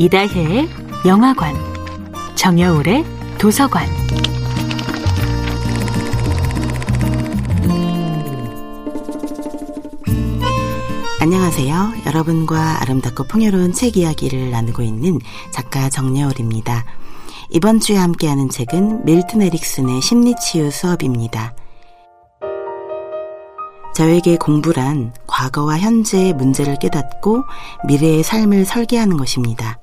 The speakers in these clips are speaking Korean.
이다혜의 영화관, 정여울의 도서관. 안녕하세요. 여러분과 아름답고 풍요로운 책 이야기를 나누고 있는 작가 정여울입니다. 이번 주에 함께하는 책은 밀튼 에릭슨의 심리치유 수업입니다. 저에게 공부란 과거와 현재의 문제를 깨닫고 미래의 삶을 설계하는 것입니다.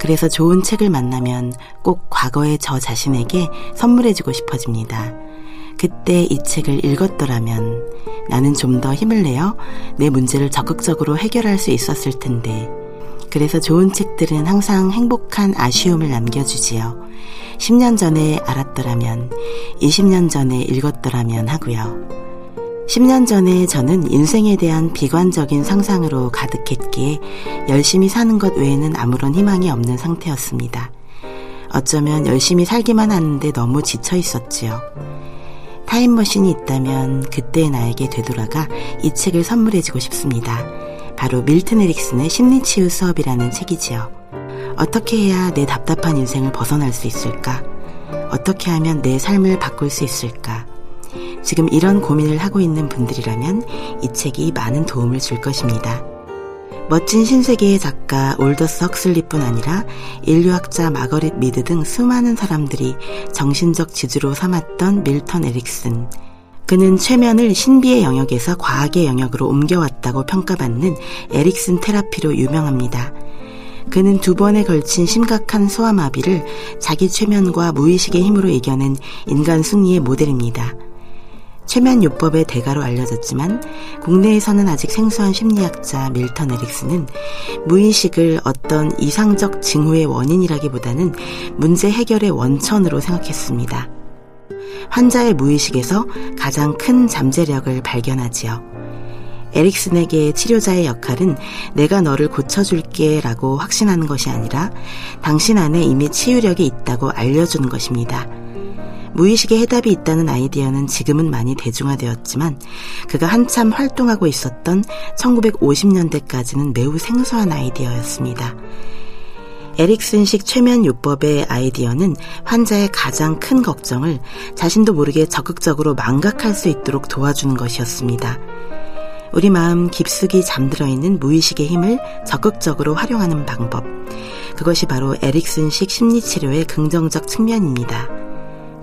그래서 좋은 책을 만나면 꼭 과거의 저 자신에게 선물해주고 싶어집니다. 그때 이 책을 읽었더라면 나는 좀 더 힘을 내어 내 문제를 적극적으로 해결할 수 있었을 텐데. 그래서 좋은 책들은 항상 행복한 아쉬움을 남겨주지요. 10년 전에 알았더라면, 20년 전에 읽었더라면 하고요. 10년 전에 저는 인생에 대한 비관적인 상상으로 가득했기에 열심히 사는 것 외에는 아무런 희망이 없는 상태였습니다. 어쩌면 열심히 살기만 하는데 너무 지쳐 있었지요. 타임머신이 있다면 그때의 나에게 되돌아가 이 책을 선물해주고 싶습니다. 바로 밀튼 에릭슨의 심리치유 수업이라는 책이지요. 어떻게 해야 내 답답한 인생을 벗어날 수 있을까? 어떻게 하면 내 삶을 바꿀 수 있을까? 지금 이런 고민을 하고 있는 분들이라면 이 책이 많은 도움을 줄 것입니다. 멋진 신세계의 작가 올더스 헉슬리뿐 아니라 인류학자 마거릿 미드 등 수많은 사람들이 정신적 지주로 삼았던 밀턴 에릭슨. 그는 최면을 신비의 영역에서 과학의 영역으로 옮겨왔다고 평가받는 에릭슨 테라피로 유명합니다. 그는 두 번에 걸친 심각한 소아마비를 자기 최면과 무의식의 힘으로 이겨낸 인간 승리의 모델입니다. 최면요법의 대가로 알려졌지만 국내에서는 아직 생소한 심리학자 밀턴 에릭스는 무의식을 어떤 이상적 징후의 원인이라기보다는 문제 해결의 원천으로 생각했습니다. 환자의 무의식에서 가장 큰 잠재력을 발견하지요. 에릭슨에게 치료자의 역할은 내가 너를 고쳐줄게 라고 확신하는 것이 아니라 당신 안에 이미 치유력이 있다고 알려주는 것입니다. 무의식에 해답이 있다는 아이디어는 지금은 많이 대중화되었지만 그가 한참 활동하고 있었던 1950년대까지는 매우 생소한 아이디어였습니다. 에릭슨식 최면 요법의 아이디어는 환자의 가장 큰 걱정을 자신도 모르게 적극적으로 망각할 수 있도록 도와주는 것이었습니다. 우리 마음 깊숙이 잠들어 있는 무의식의 힘을 적극적으로 활용하는 방법. 그것이 바로 에릭슨식 심리치료의 긍정적 측면입니다.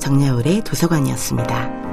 정야울의 도서관이었습니다.